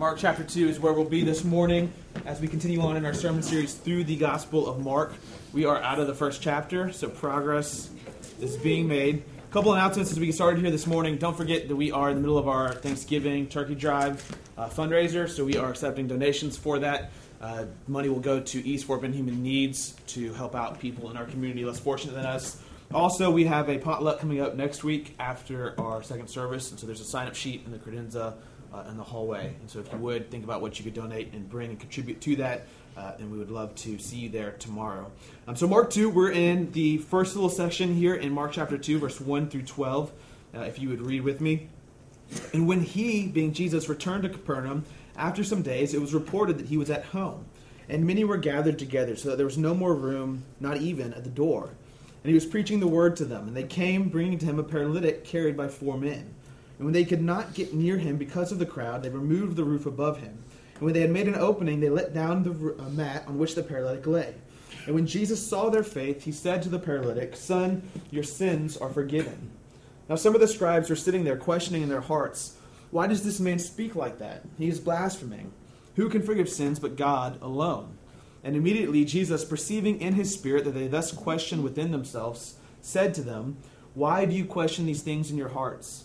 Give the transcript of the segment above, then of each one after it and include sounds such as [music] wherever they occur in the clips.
Mark chapter 2 is where we'll be this morning as we continue on in our sermon series through the Gospel of Mark. We are out of the first chapter, so progress is being made. A couple announcements as we get started here this morning. Don't forget that we are in the middle of our Thanksgiving turkey drive uh, fundraiser, so we are accepting donations for that. Uh, money will go to East Fort Bend Human Needs to help out people in our community less fortunate than us. Also, we have a potluck coming up next week after our second service, and so there's a sign up sheet in the credenza uh, in the hallway. And so, if you would think about what you could donate and bring and contribute to that, uh, and we would love to see you there tomorrow. Um, so, Mark 2, we're in the first little section here in Mark chapter 2, verse 1 through 12. Uh, if you would read with me. And when he, being Jesus, returned to Capernaum, after some days, it was reported that he was at home. And many were gathered together, so that there was no more room, not even at the door. And he was preaching the word to them. And they came, bringing to him a paralytic carried by four men. And when they could not get near him because of the crowd, they removed the roof above him. And when they had made an opening, they let down the uh, mat on which the paralytic lay. And when Jesus saw their faith, he said to the paralytic, Son, your sins are forgiven. Now some of the scribes were sitting there, questioning in their hearts, Why does this man speak like that? He is blaspheming. Who can forgive sins but God alone? And immediately Jesus, perceiving in his spirit that they thus questioned within themselves, said to them, Why do you question these things in your hearts?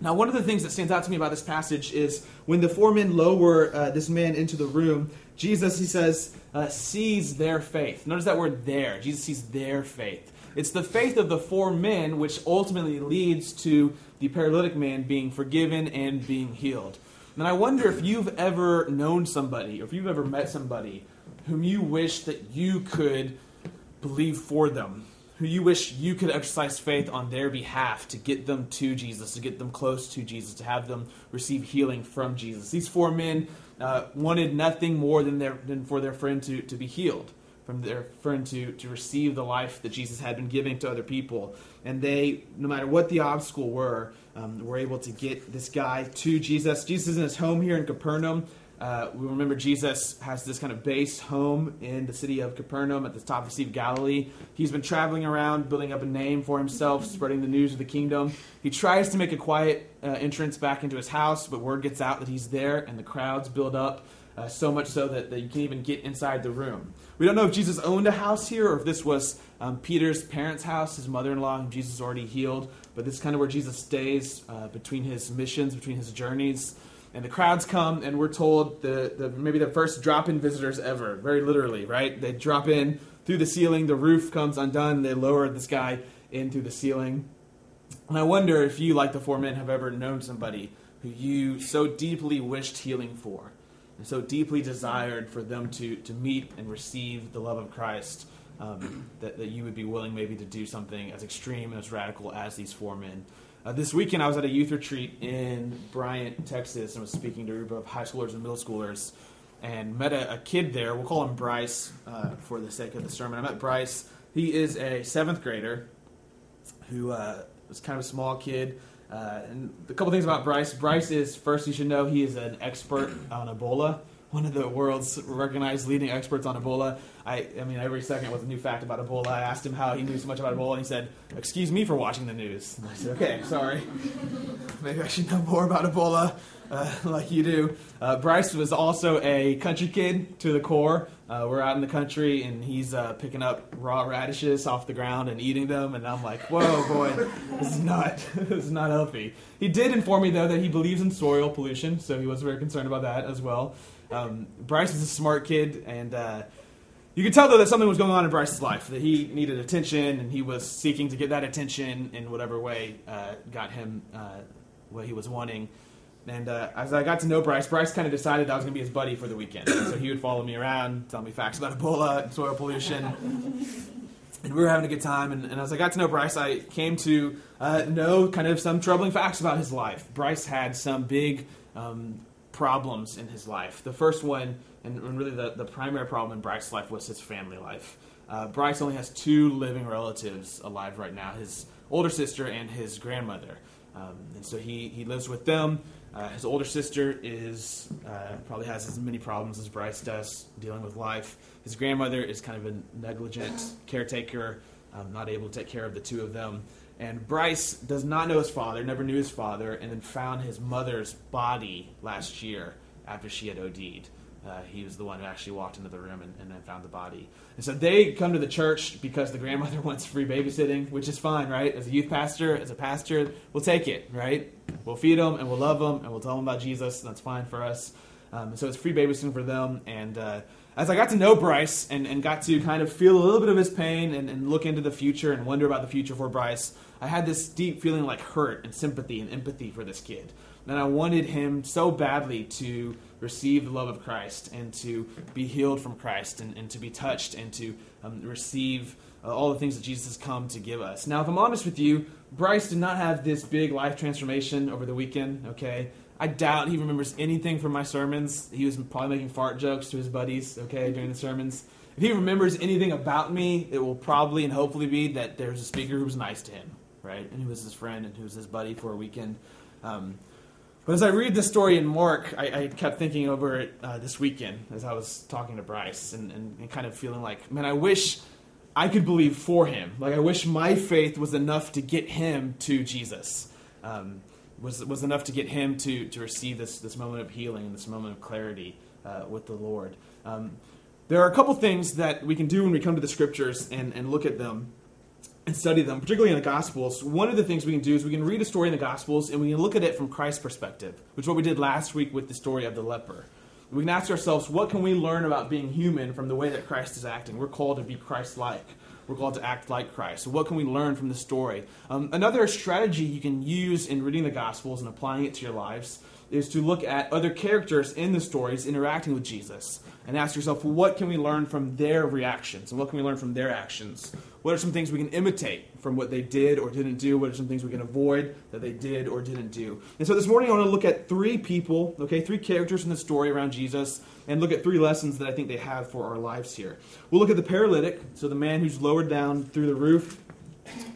Now, one of the things that stands out to me about this passage is when the four men lower uh, this man into the room, Jesus, he says, uh, sees their faith. Notice that word there. Jesus sees their faith. It's the faith of the four men which ultimately leads to the paralytic man being forgiven and being healed. And I wonder if you've ever known somebody, or if you've ever met somebody whom you wish that you could believe for them who you wish you could exercise faith on their behalf to get them to Jesus, to get them close to Jesus, to have them receive healing from Jesus. These four men uh, wanted nothing more than, their, than for their friend to, to be healed, from their friend to, to receive the life that Jesus had been giving to other people. And they, no matter what the obstacle were, um, were able to get this guy to Jesus. Jesus is in his home here in Capernaum. Uh, we remember Jesus has this kind of base home in the city of Capernaum at the top of the Sea of Galilee. He's been traveling around, building up a name for himself, spreading the news of the kingdom. He tries to make a quiet uh, entrance back into his house, but word gets out that he's there, and the crowds build up. Uh, so much so that, that, you can't even get inside the room. We don't know if Jesus owned a house here or if this was um, Peter's parents' house, his mother in law, whom Jesus already healed. But this is kind of where Jesus stays uh, between his missions, between his journeys and the crowds come, and we're told the, the maybe the first drop-in visitors ever, very literally, right? They drop in through the ceiling, the roof comes undone, they lower this guy in through the ceiling. And I wonder if you, like the four men, have ever known somebody who you so deeply wished healing for, and so deeply desired for them to, to meet and receive the love of Christ, um, that, that you would be willing maybe to do something as extreme and as radical as these four men. Uh, this weekend, I was at a youth retreat in Bryan, Texas, and was speaking to a group of high schoolers and middle schoolers, and met a, a kid there. We'll call him Bryce uh, for the sake of the sermon. I met Bryce. He is a seventh grader who uh, was kind of a small kid. Uh, and a couple things about Bryce. Bryce is first, you should know he is an expert on Ebola one of the world's recognized leading experts on Ebola. I, I mean, every second was a new fact about Ebola. I asked him how he knew so much about Ebola, and he said, "Excuse me for watching the news." And I said, "Okay, sorry. [laughs] Maybe I should know more about Ebola, uh, like you do." Uh, Bryce was also a country kid to the core. Uh, we're out in the country, and he's uh, picking up raw radishes off the ground and eating them, and I'm like, "Whoa, boy, this is not [laughs] this is not healthy." He did inform me though that he believes in soil pollution, so he was very concerned about that as well. Um, Bryce is a smart kid, and uh, you could tell though that something was going on in Bryce's life. That he needed attention, and he was seeking to get that attention in whatever way uh, got him uh, what he was wanting. And uh, as I got to know Bryce, Bryce kind of decided I was going to be his buddy for the weekend. so he would follow me around, tell me facts about Ebola and soil pollution. and we were having a good time. And, and, as I got to know Bryce, I came to uh, know kind of some troubling facts about his life. Bryce had some big um, problems in his life. The first one and, really the, the primary problem in Bryce's life was his family life. Uh, Bryce only has two living relatives alive right now his older sister and his grandmother. Um, and so he, he lives with them. Uh, his older sister is uh, probably has as many problems as Bryce does dealing with life. His grandmother is kind of a negligent caretaker, um, not able to take care of the two of them. And Bryce does not know his father, never knew his father, and then found his mother's body last year after she had OD'd. Uh, he was the one who actually walked into the room and, and, then found the body. And so they come to the church because the grandmother [laughs] wants free babysitting, which is fine, right? As a youth pastor, as a pastor, we'll take it, right? We'll feed them and we'll love them and we'll tell them about Jesus. That's fine for us. Um, so it's free babysitting for them. And uh, as I got to know Bryce and, and got to kind of feel a little bit of his pain and, and look into the future and wonder about the future for Bryce, I had this deep feeling like hurt and sympathy and empathy for this kid. And I wanted him so badly to receive the love of Christ and to be healed from Christ and, and to be touched and to um, receive uh, all the things that Jesus has come to give us. Now, if I'm honest with you, Bryce did not have this big life transformation over the weekend, okay? I doubt he remembers anything from my sermons. He was probably making fart jokes to his buddies, okay, during the sermons. If he remembers anything about me, it will probably and hopefully be that there's a speaker who was nice to him, right? And who was his friend and who was his buddy for a weekend. Um, but as I read the story in Mark, I, I kept thinking over it uh, this weekend as I was talking to Bryce and, and, and, kind of feeling like, man, I wish I could believe for him. Like, I wish my faith was enough to get him to Jesus, um, was, was enough to get him to, to receive this, this moment of healing and this moment of clarity uh, with the Lord. Um, there are a couple things that we can do when we come to the scriptures and, and look at them and study them, particularly in the Gospels, one of the things we can do is we can read a story in the Gospels and we can look at it from Christ's perspective, which is what we did last week with the story of the leper. We can ask ourselves, what can we learn about being human from the way that Christ is acting? We're called to be Christ like. We're called to act like Christ. So, what can we learn from the story? Um, another strategy you can use in reading the Gospels and applying it to your lives is to look at other characters in the stories interacting with Jesus and ask yourself, well, what can we learn from their reactions and what can we learn from their actions? What are some things we can imitate from what they did or didn't do? What are some things we can avoid that they did or didn't do? And so this morning I want to look at three people, okay, three characters in the story around Jesus and look at three lessons that I think they have for our lives here. We'll look at the paralytic, so the man who's lowered down through the roof.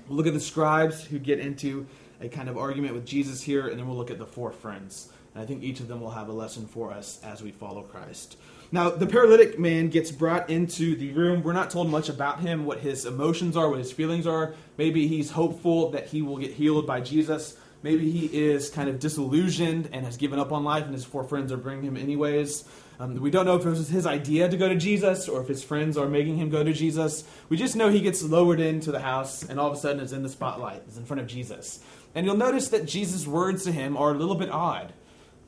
We'll look at the scribes who get into a kind of argument with Jesus here, and then we'll look at the four friends. And I think each of them will have a lesson for us as we follow Christ. Now, the paralytic man gets brought into the room. We're not told much about him, what his emotions are, what his feelings are. Maybe he's hopeful that he will get healed by Jesus. Maybe he is kind of disillusioned and has given up on life, and his four friends are bringing him anyways. Um, we don't know if it was his idea to go to Jesus or if his friends are making him go to Jesus. We just know he gets lowered into the house and all of a sudden is in the spotlight, is in front of Jesus. And you'll notice that Jesus' words to him are a little bit odd.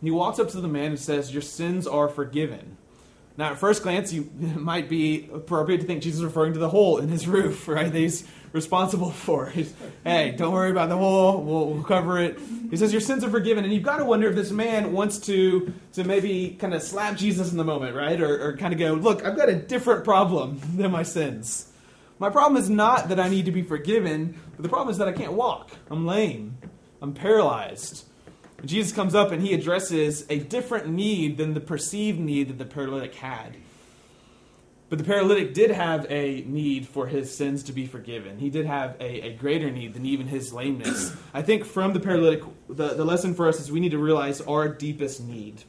He walks up to the man and says, Your sins are forgiven. Now, at first glance, you, [laughs] might be appropriate to think Jesus is referring to the hole in his [laughs] roof, right? That he's responsible [laughs] for. He's, hey, don't worry about the hole. We'll, we'll, cover it. He says, Your sins are forgiven. And you've got to wonder if this man wants to, to maybe kind of slap Jesus in the moment, right? Or, or kind of go, Look, I've got a different problem than my sins. My problem is not that I need to be forgiven, but the problem is that I can't walk. I'm lame. I'm paralyzed. Jesus comes up and he addresses a different need than the perceived need that the paralytic had. But the paralytic did have a need for his sins to be forgiven. He did have a, a greater need than even his lameness. I think from the paralytic, the, the lesson for us is we need to realize our deepest need.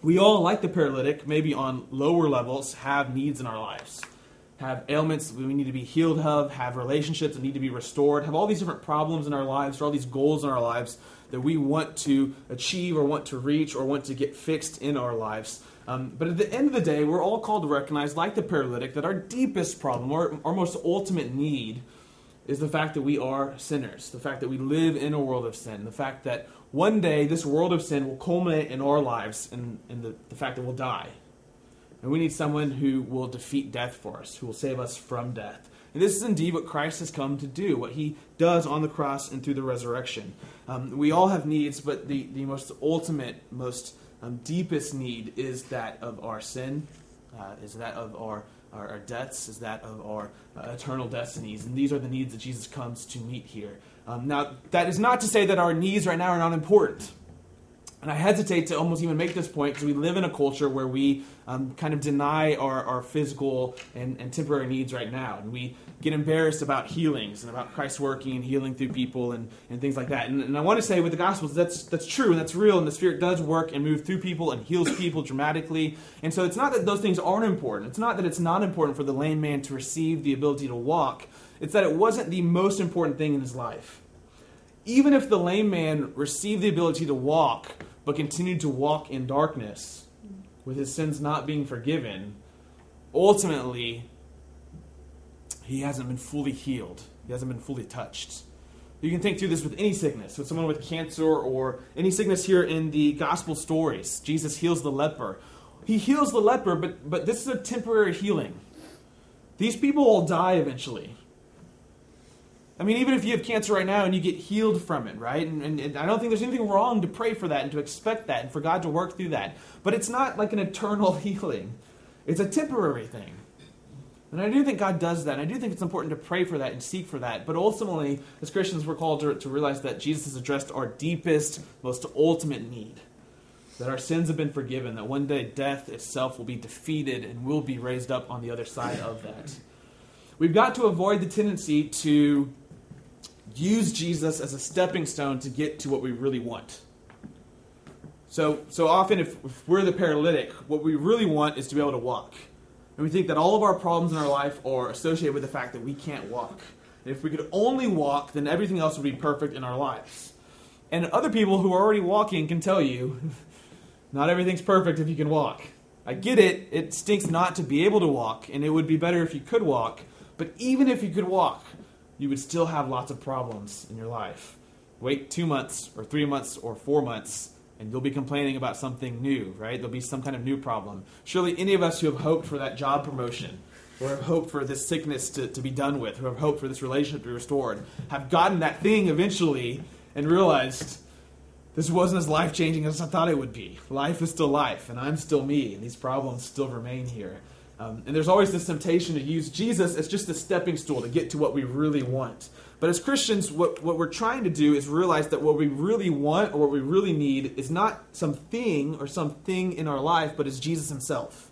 We all, like the paralytic, maybe on lower levels, have needs in our lives. Have ailments we need to be healed of, have relationships that need to be restored, have all these different problems in our lives, or all these goals in our lives that we want to achieve or want to reach or want to get fixed in our lives. Um, but at the end of the day, we're all called to recognize, like the paralytic, that our deepest problem, our, our most ultimate need, is the fact that we are sinners, the fact that we live in a world of sin, the fact that one day this world of sin will culminate in our lives and, and the, the fact that we'll die. And we need someone who will defeat death for us, who will save us from death. And this is indeed what Christ has come to do, what he does on the cross and through the resurrection. Um, we all have needs, but the, the most ultimate, most um, deepest need is that of our sin, uh, is that of our, our, our, debts, is that of our uh, eternal destinies. And these are the needs that Jesus comes to meet here. Um, now, that is not to say that our needs right now are not important. And I hesitate to almost even make this point because we live in a culture where we um, kind of deny our, our physical and, and temporary needs right now. And we get embarrassed about healings and about Christ working and healing through people and, and things like that. And, and I want to say with the Gospels, that's, that's true and that's real. And the Spirit does work and move through people and heals people dramatically. And so it's not that those things aren't important. It's not that it's not important for the lame man to receive the ability to walk. It's that it wasn't the most important thing in his life. Even if the lame man received the ability to walk, but continued to walk in darkness with his sins not being forgiven, ultimately, he hasn't been fully healed. He hasn't been fully touched. You can think through this with any sickness, with someone with cancer or any sickness here in the gospel stories. Jesus heals the leper. He heals the leper, but, but this is a temporary healing. These people will die eventually. I mean, even if you have cancer right now and you get healed from it, right? And, and, and, I don't think there's anything wrong to pray for that and to expect that and for God to work through that. But it's not like an eternal [laughs] healing, it's a temporary thing. And I do think God does that. And I do think it's important to pray for that and seek for that. But ultimately, as Christians, we're called to, to realize that Jesus has addressed our deepest, most ultimate need. That our sins have been forgiven, that one day death itself will be defeated and will be raised up on the other side of that. We've got to avoid the tendency to use Jesus as a stepping stone to get to what we really want. So, so often, if, if, we're the paralytic, what we really want is to be able to walk. And we think that all of our problems in our life are associated with the fact that we can't walk. And if we could only walk, then everything else would be perfect in our lives. And other people who are already walking can tell you [laughs] not everything's perfect if you can walk. I get it, it stinks not to be able to walk, and it would be better if you could walk. But even if you could walk, you would still have lots of problems in your life. Wait two months or three months or four months, and you'll be complaining about something new, right? There'll be some kind of new problem. Surely, any of us who have hoped for that job promotion, or have hoped for this sickness to, to be done with, who have hoped for this relationship to be restored, have gotten that thing eventually and realized this wasn't as life changing as I thought it would be. Life is still life, and I'm still me, and these problems still remain here. Um, and there's always this temptation to use Jesus as just a stepping stool to get to what we really want. But as Christians, what, what we're trying to do is realize that what we really want or what we really need is not something or something in our life, but is Jesus himself.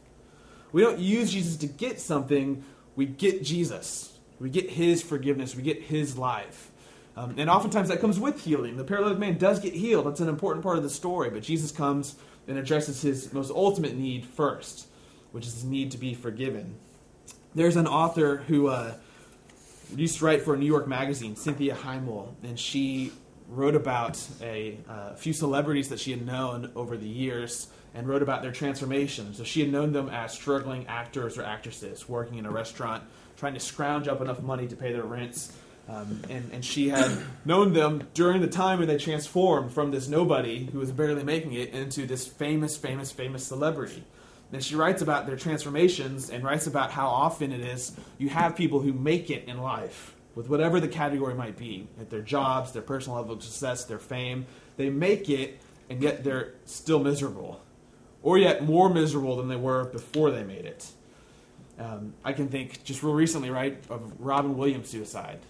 We don't use Jesus to get something, we get Jesus. We get his forgiveness, we get his life. Um, and oftentimes that comes with healing. The paralytic man does get healed, that's an important part of the story, but Jesus comes and addresses his most ultimate need first which is need to be forgiven. There's an author who uh, used to write for a New York magazine, Cynthia Heimel, and she wrote about a uh, few celebrities that she had known over the years and wrote about their transformation. So she had known them as struggling actors or actresses working in a restaurant, trying to scrounge up enough money to pay their rents. Um, and, and she had [coughs] known them during the time when they transformed from this nobody who was barely making it into this famous, famous, famous celebrity. And she writes about their transformations and writes about how often it is you have people who make it in life with whatever the category might be at their jobs, their personal level of success, their fame. They make it, and yet they're still miserable, or yet more miserable than they were before they made it. Um, I can think just real recently, right, of Robin Williams' suicide.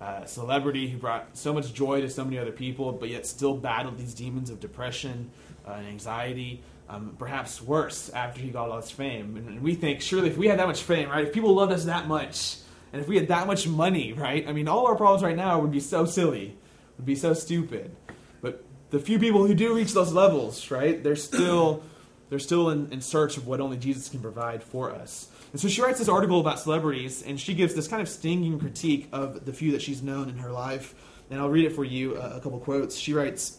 Uh, celebrity who brought so much joy to so many other people, but yet still battled these demons of depression uh, and anxiety um, perhaps worse after he got all his fame. And we think, surely, if we had that much fame, right, if people loved us that much, and if we had that much money, right, I mean, all our problems right now would be so silly, would be so stupid. But the few people who do reach those levels, right, they're still [clears throat] they're still in, in search of what only Jesus can provide for us. And so she writes this article about celebrities, and she gives this kind of stinging critique of the few that she's known in her life. And I'll read it for you, uh, a couple quotes. She writes,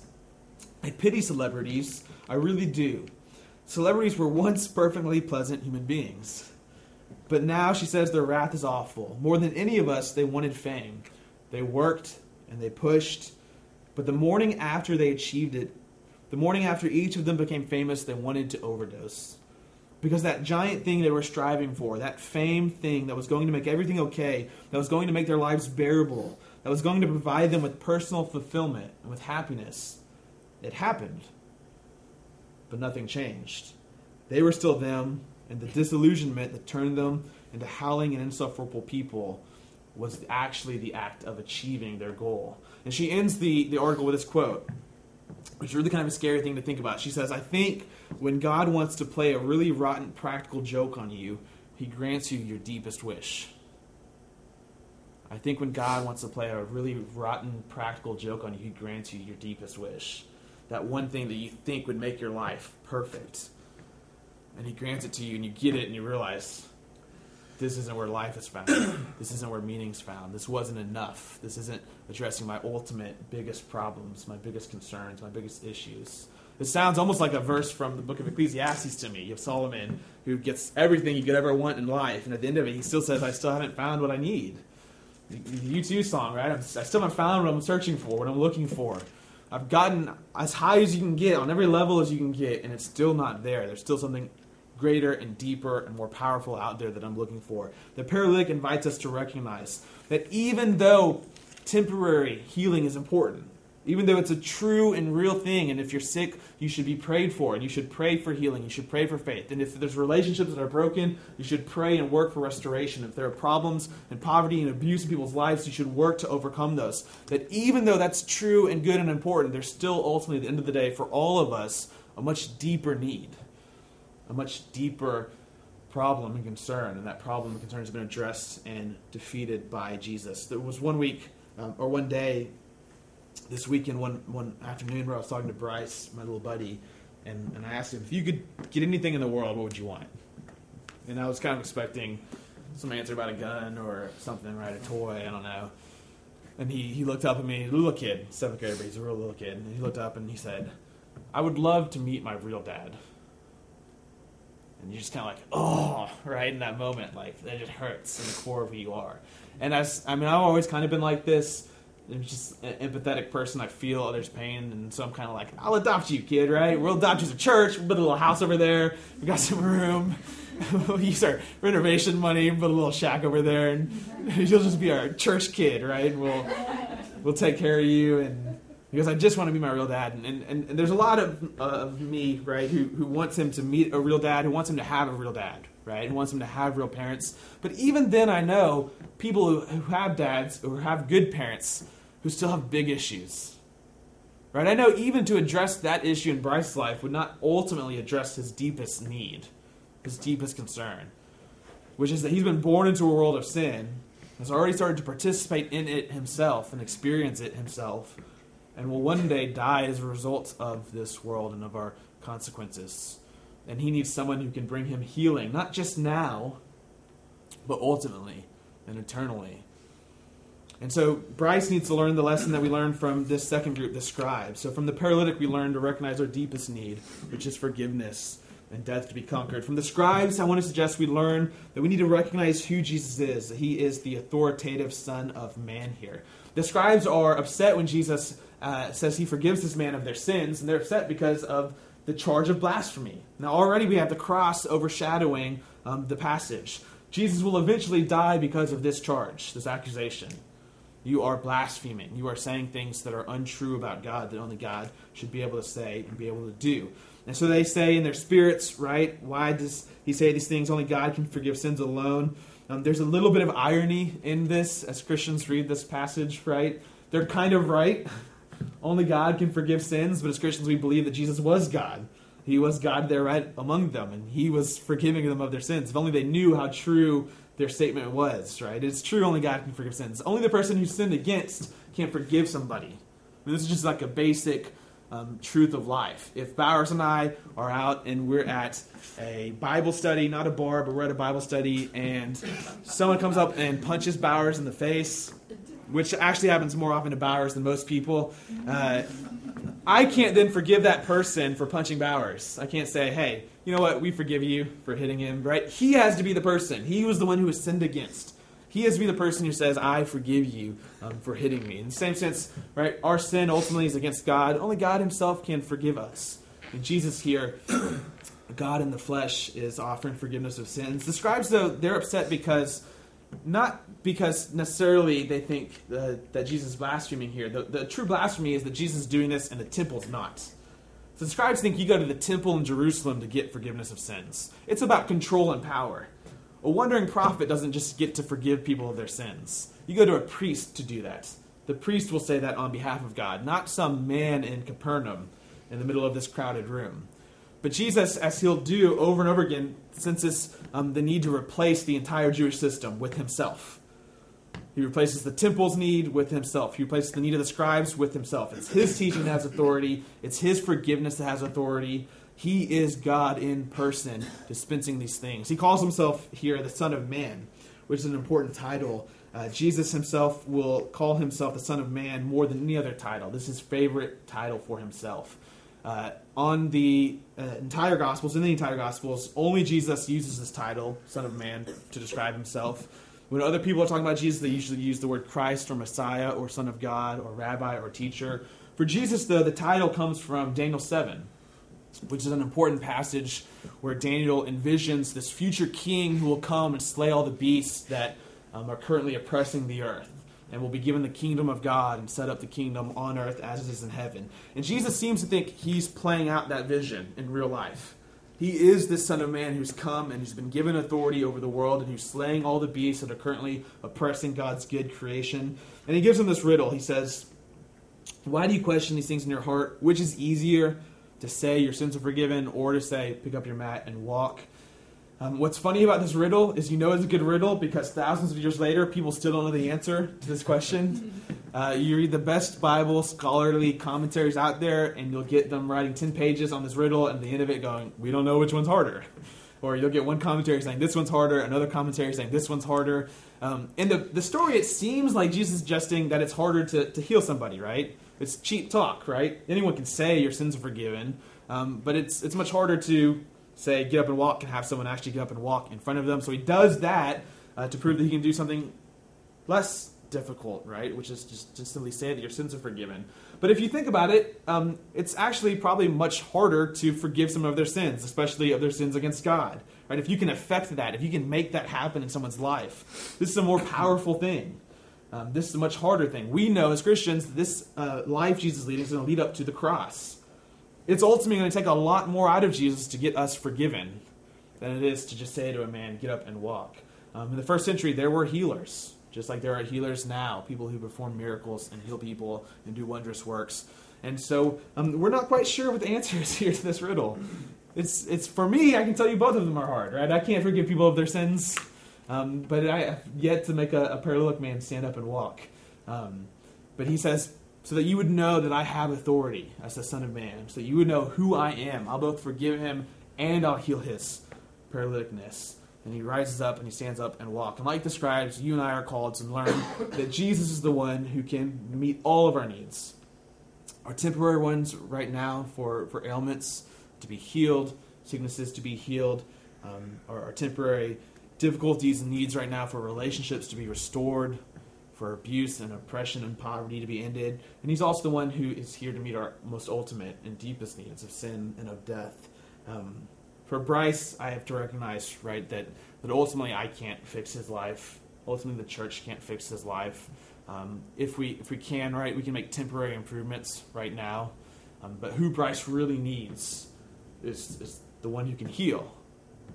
I pity celebrities, I really do. Celebrities were once perfectly pleasant human beings. But now she says their wrath is awful. More than any of us, they wanted fame. They worked and they pushed. But the morning after they achieved it, the morning after each of them became famous, they wanted to overdose. Because that giant thing they were striving for, that fame thing that was going to make everything okay, that was going to make their lives bearable, that was going to provide them with personal fulfillment and with happiness, it happened but nothing changed. They were still them, and the disillusionment that turned them into howling and insufferable people was actually the act of achieving their goal. And she ends the, the article with this quote which is really kind of a scary thing to think about. She says, I think when God wants to play a really rotten practical joke on you, he grants you your deepest wish. I think when God wants to play a really rotten practical joke on you, he grants you your deepest wish. That one thing that you think would make your life perfect. And he grants it to you, and you get it, and you realize this isn't where life is found. [clears throat] this isn't where meaning's found. This wasn't enough. This isn't addressing my ultimate biggest problems, my biggest concerns, my biggest issues. It sounds almost like a verse from the book of Ecclesiastes to me. You have Solomon who gets everything you could ever want in life, and at the end of it, he still says, I still haven't found what I need. The U2 song, right? i still haven't found what I'm searching for, what I'm looking for. I've gotten as high as you can get, on every level as you can get, and it's still not there. There's still something greater and deeper and more powerful out there that I'm looking for. The paralytic invites us to recognize that even though temporary healing is important, even though it's a true and real thing, and if you're sick, you should be prayed for, and you should pray for healing, you should pray for faith. And if there's relationships that are broken, you should pray and work for restoration. If there are problems and poverty and abuse in people's lives, you should work to overcome those. That even though that's true and good and important, there's still ultimately, at the end of the day, for all of us, a much deeper need, a much deeper problem and concern. And that problem and concern has been addressed and defeated by Jesus. There was one week um, or one day this weekend, one one afternoon, where I was talking to Bryce, my little buddy, and, and I asked him if you could get anything in the world, what would you want? And I was kind of expecting some answer about a gun or something, right? A toy, I don't know. And he, he looked up at me, little kid, seventh grade, but he's a real little kid. And he looked up and he said, I would love to meet my real dad. And you're just kind of like, oh, right in that moment, like that just hurts in the core of who you are. And as I mean, I've always kind of been like this I'm just an empathetic person. I feel others' pain, and so I'm kind of like, I'll adopt you, kid. Right? We'll adopt you as a church. We'll build a little house over there. We got some room. [laughs] we'll use our renovation money, put a little shack over there, and [laughs] you'll just be our church kid, right? We'll we'll take care of you, and because I just want to be my real dad. And and, and there's a lot of uh, of me, right, who who wants him to meet a real dad, who wants him to have a real dad, right? Who wants him to have real parents. But even then, I know people who, who have dads, or have good parents, who still have big issues. Right? I know even to address that issue in Bryce's life would not ultimately address his deepest need, his deepest concern, which is that he's been born into a world of sin, has already started to participate in it himself and experience it himself, and will one day die as a result of this world and of our consequences. And he needs someone who can bring him healing, not just now, but ultimately and eternally. And so Bryce needs to learn the lesson that we learned from this second group, the scribes. So from the paralytic, we learn to recognize our deepest need, which is forgiveness and death to be conquered. From the scribes, I want to suggest we learn that we need to recognize who Jesus is, that he is the authoritative Son of Man here. The scribes are upset when Jesus uh, says he forgives this man of their sins, and they're upset because of the charge of blasphemy. Now, already we have the cross overshadowing um, the passage. Jesus will eventually die because of this charge, this accusation. You are blaspheming. You are saying things that are untrue about God that only God should be able to say and be able to do. And so they say in their spirits, right? Why does he say these things? Only God can forgive sins alone. Um, there's a little bit of irony in this as Christians read this passage, right? They're kind of right. [laughs] only God can forgive sins, but as Christians, we believe that Jesus was God. He was God there right among them, and He was forgiving them of their sins. If only they knew how true their statement was, right? It's true only God can forgive sins. Only the person who sinned against can't forgive somebody. I mean, this is just like a basic um, truth of life. If Bowers and I are out and we're at a Bible study, not a bar, but we're at a Bible study, and someone comes up and punches Bowers in the face, which actually happens more often to Bowers than most people, uh, I can't then forgive that person for punching Bowers. I can't say, hey, you know what, we forgive you for hitting him, right? He has to be the person. He was the one who was sinned against. He has to be the person who says, I forgive you um, for hitting me. In the same sense, right, our sin ultimately is against God. Only God Himself can forgive us. And Jesus here, [clears throat] God in the flesh, is offering forgiveness of sins. The scribes, though, they're upset because not because necessarily they think uh, that Jesus is blaspheming here. The, the, true blasphemy is that Jesus is doing this and the temple's not. So the scribes think you go to the temple in Jerusalem to get forgiveness of sins. It's about control and power. A wandering prophet doesn't just get to forgive people of their sins. You go to a priest to do that. The priest will say that on behalf of God, not some man in Capernaum in the middle of this crowded room. But Jesus, as he'll do over and over again, senses um, the need to replace the entire Jewish system with himself. He replaces the temple's need with himself. He replaces the need of the scribes with himself. It's his teaching that has authority, it's his forgiveness that has authority. He is God in person dispensing these things. He calls himself here the Son of Man, which is an important title. Uh, Jesus himself will call himself the Son of Man more than any other title. This is his favorite title for himself. Uh, on the uh, entire Gospels, in the entire Gospels, only Jesus uses this title, Son of Man, to describe himself. When other people are talking about Jesus, they usually use the word Christ or Messiah or Son of God or Rabbi or Teacher. For Jesus, though, the title comes from Daniel 7, which is an important passage where Daniel envisions this future king who will come and slay all the beasts that um, are currently oppressing the earth and will be given the kingdom of God and set up the kingdom on earth as it is in heaven. And Jesus seems to think he's playing out that vision in real life. He is the Son of Man who's come and who's been given authority over the world and who's slaying all the beasts that are currently oppressing God's good creation. And he gives him this riddle. He says, Why do you question these things in your heart? Which is easier to say your sins are forgiven or to say, Pick up your mat and walk? Um, what's funny about this riddle is you know it's a good riddle because thousands of years later, people still don't know the answer to this question. [laughs] Uh, you read the best Bible scholarly commentaries out there, and you'll get them writing 10 pages on this riddle, and at the end of it going, We don't know which one's harder. [laughs] Or you'll get one commentary saying this one's harder, another commentary saying this one's harder. Um, in the, the story, it seems like Jesus is suggesting that it's harder to, to heal somebody, right? It's cheap talk, right? Anyone can say your sins are forgiven, um, but it's, it's much harder to say get up and walk and have someone actually get up and walk in front of them. So he does that uh, to prove that he can do something less difficult, right? Which is just, just simply say that your sins are forgiven. But if you think about it, um, it's actually probably much harder to forgive some of their sins, especially of their sins against God. Right? If you can affect that, if you can make that happen in someone's life, this is a more powerful thing. Um, this is a much harder thing. We know as Christians this uh, life Jesus is leading is going to lead up to the cross it's ultimately going to take a lot more out of Jesus to get us forgiven than it is to just say to a man, get up and walk. Um, in the first century, there were healers, just like there are healers now, people who perform miracles and heal people and do wondrous works. And so um, we're not quite sure what the answer is [laughs] here to this riddle. It's, it's for me, I can tell you both of them are hard, right? I can't forgive people of their sins, um, but I have yet to make a, a paralytic man stand up and walk. Um, but he says, so that you would know that I have authority as the Son of Man, so that you would know who I am. I'll both forgive him and I'll heal his paralyticness. And he rises up and he stands up and walks. And like the scribes, you and I are called to learn [coughs] that Jesus is the one who can meet all of our needs. Our temporary ones right now for, for ailments to be healed, sicknesses to be healed, um, our, our temporary difficulties and needs right now for relationships to be restored, for abuse and oppression and poverty to be ended. And he's also the one who is here to meet our most ultimate and deepest needs of sin and of death. Um, for Bryce, I have to recognize, right, that, that ultimately I can't fix his life. Ultimately, the church can't fix his life. Um, if we if we can, right, we can make temporary improvements right now. Um, but who Bryce really needs is, is the one who can heal,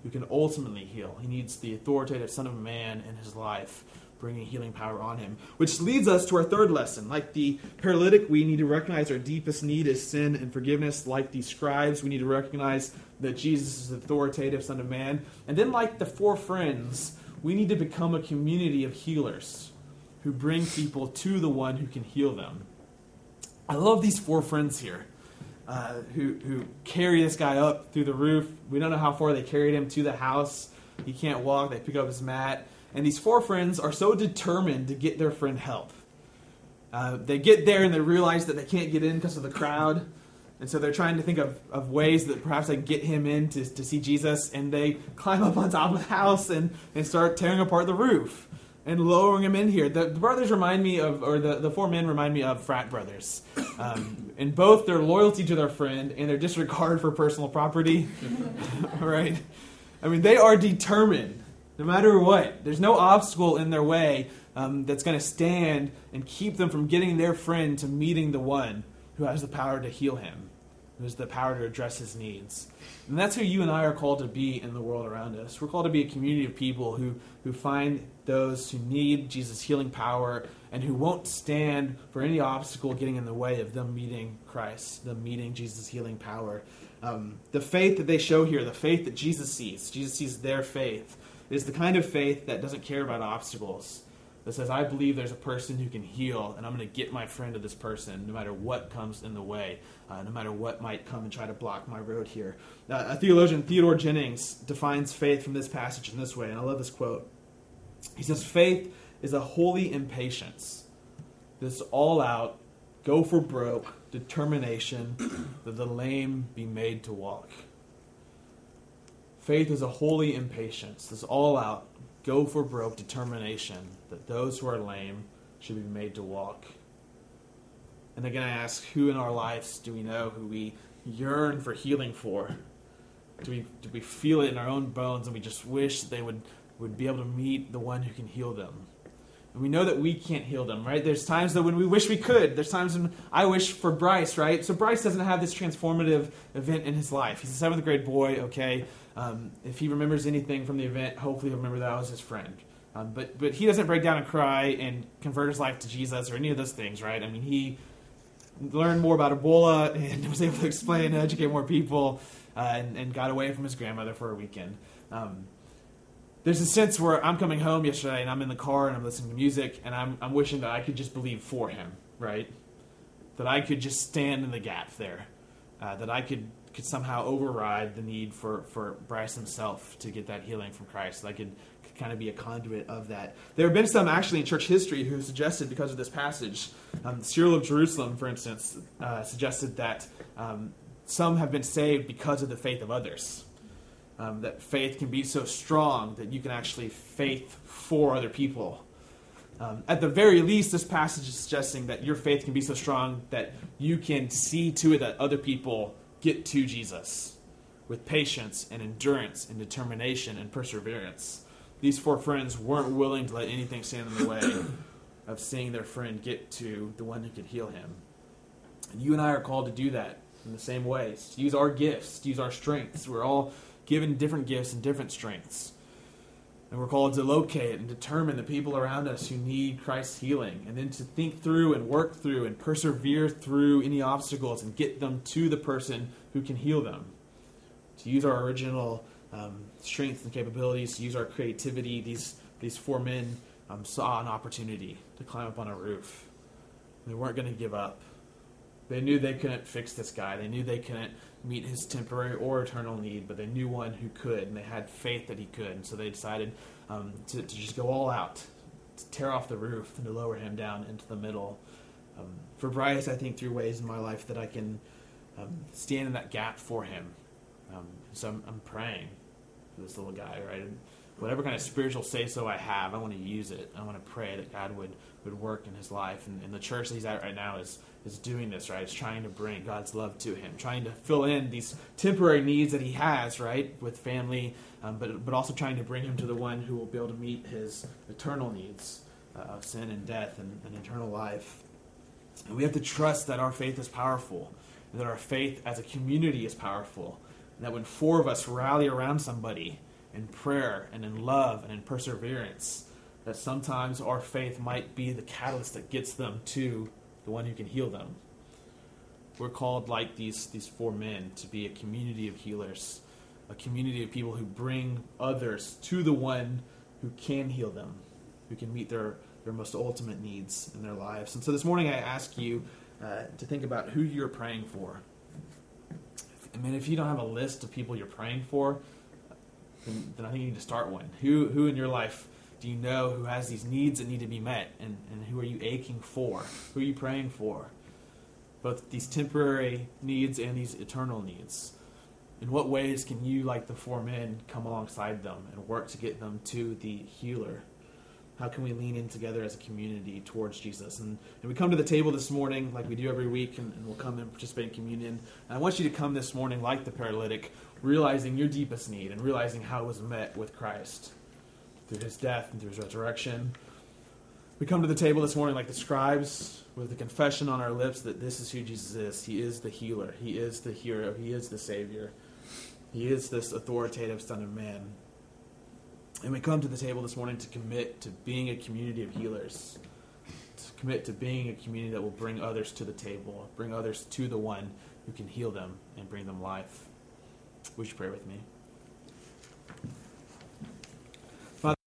who can ultimately heal. He needs the authoritative Son of Man in his life bringing healing power on him. Which leads us to our third lesson. Like the paralytic, we need to recognize our deepest need is sin and forgiveness. Like the scribes, we need to recognize that Jesus is the authoritative Son of Man. And then, like the four friends, we need to become a community of healers who bring people to the one who can heal them. I love these four friends here. Uh, who, who carry this guy up through the roof. We don't know how far they carried him to the house. He can't walk. They pick up his mat. And these four friends are so determined to get their friend help. Uh, they get there and they realize that they can't get in because of the crowd. And so they're trying to think of, of ways that perhaps they can get him in to, to see Jesus. And they climb up on top of the house and, and start tearing apart the roof and lowering him in here. The, the brothers remind me of, or the, the four men remind me of frat brothers. Um, in both their loyalty to their friend and their disregard for personal property. [laughs] right? I mean, they are determined no matter what. There's no obstacle in their way um, that's going to stand and keep them from getting their friend to meeting the one who has the power to heal him. who has the power to address his needs. And that's who you and I are called to be in the world around us. We're called to be a community of people who, who find those who need Jesus' healing power and who won't stand for any obstacle getting in the way of them meeting Christ, them meeting Jesus' healing power. Um, the faith that they show here, the faith that Jesus sees, Jesus sees their faith, is the kind of faith that doesn't care about obstacles that says, I believe there's a person who can heal, and I'm going to get my friend to this person no matter what comes in the way, uh, no matter what might come and try to block my road here. Uh, a theologian, Theodore Jennings, defines faith from this passage in this way, and I love this quote. He says, Faith is a holy impatience, this all out, go for broke determination that the lame be made to walk. Faith is a holy impatience, this all out, go for broke determination that those who are lame should be made to walk. And again, I ask, who in our lives do we know who we yearn for healing for? Do we, do we feel it in our own bones and we just wish they would, would be able to meet the one who can heal them? And we know that we can't heal them, right? There's times that when we wish we could. There's times when I wish for Bryce, right? So Bryce doesn't have this transformative event in his life. He's a seventh grade boy, okay? Um, if he remembers anything from the event, hopefully he'll remember that I was his friend. Um, but but he doesn't break down and cry and convert his life to Jesus or any of those things, right? I mean, he learned more about Ebola and [laughs] was able to explain and educate more people, uh, and, and, got away from his grandmother for a weekend. Um, there's a sense where I'm coming home yesterday and I'm in the car and I'm listening to music and I'm, I'm wishing that I could just believe for him, right? That I could just stand in the gap there, uh, that I could could somehow override the need for, for Bryce himself to get that healing from Christ. That I could kind of be a conduit of that. There have been some actually in church history who suggested, because of this passage, um, Cyril of Jerusalem, for instance, uh, suggested that um, some have been saved because of the faith of others. Um, that faith can be so strong that you can actually faith for other people. Um, at the very least, this passage is suggesting that your faith can be so strong that you can see to it that other people get to Jesus with patience and endurance and determination and perseverance these four friends weren't willing to let anything stand in the way [coughs] of seeing their friend get to the one who could heal him. And you and I are called to do that in the same ways, to use our gifts, to use our strengths. We're all given different gifts and different strengths. And we're called to locate and determine the people around us who need Christ's healing, and then to think through and work through and persevere through any obstacles and get them to the person who can heal them. To use our original um, strengths and capabilities, to use our creativity. These these four men um, saw an opportunity to climb up on a roof. They weren't going to give up. They knew they couldn't fix this guy. They knew they couldn't meet his temporary or eternal need, but they knew one who could, and they had faith that he could. And so they decided um, to, to, just go all out, to tear off the roof, and to lower him down into the middle. Um, for Bryce, I think through ways in my life that I can um, stand in that gap for him. Um, so I'm, I'm praying for this little guy, right? And whatever kind of spiritual say so I have, I want to use it. I want to pray that God would, would work in his life. And, and the church that he's at right now is, is doing this, right? It's trying to bring God's love to him, trying to fill in these temporary needs that he has, right, with family, um, but, but also trying to bring him to the one who will be able to meet his eternal needs uh, of sin and death and, and eternal life. And we have to trust that our faith is powerful, that our faith as a community is powerful and that when four of us rally around somebody in prayer and in love and in perseverance, that sometimes our faith might be the catalyst that gets them to the one who can heal them. We're called, like these, these four men, to be a community of healers, a community of people who bring others to the one who can heal them, who can meet their, their most ultimate needs in their lives. And so this morning I ask you uh, to think about who you're praying for. I mean, if you don't have a list of people you're praying for, then, then I think you need to start one. Who, who in your life do you know who has these needs that need to be met, and, and who are you aching for? Who are you praying for? Both these temporary needs and these eternal needs. In what ways can you, like the four men, come alongside them and work to get them to the healer? How can we lean in together as a community towards Jesus? And, and we come to the table this morning like we do every week, and, and we'll come and participate in communion. And I want you to come this morning like the paralytic, realizing your deepest need and realizing how it was met with Christ through his death and through his resurrection. We come to the table this morning like the scribes with the confession on our lips that this is who Jesus is. He is the healer, He is the hero, He is the Savior, He is this authoritative Son of Man. And we come to the table this morning to commit to being a community of healers, to commit to being a community that will bring others to the table, bring others to the one who can heal them and bring them life. Would you pray with me?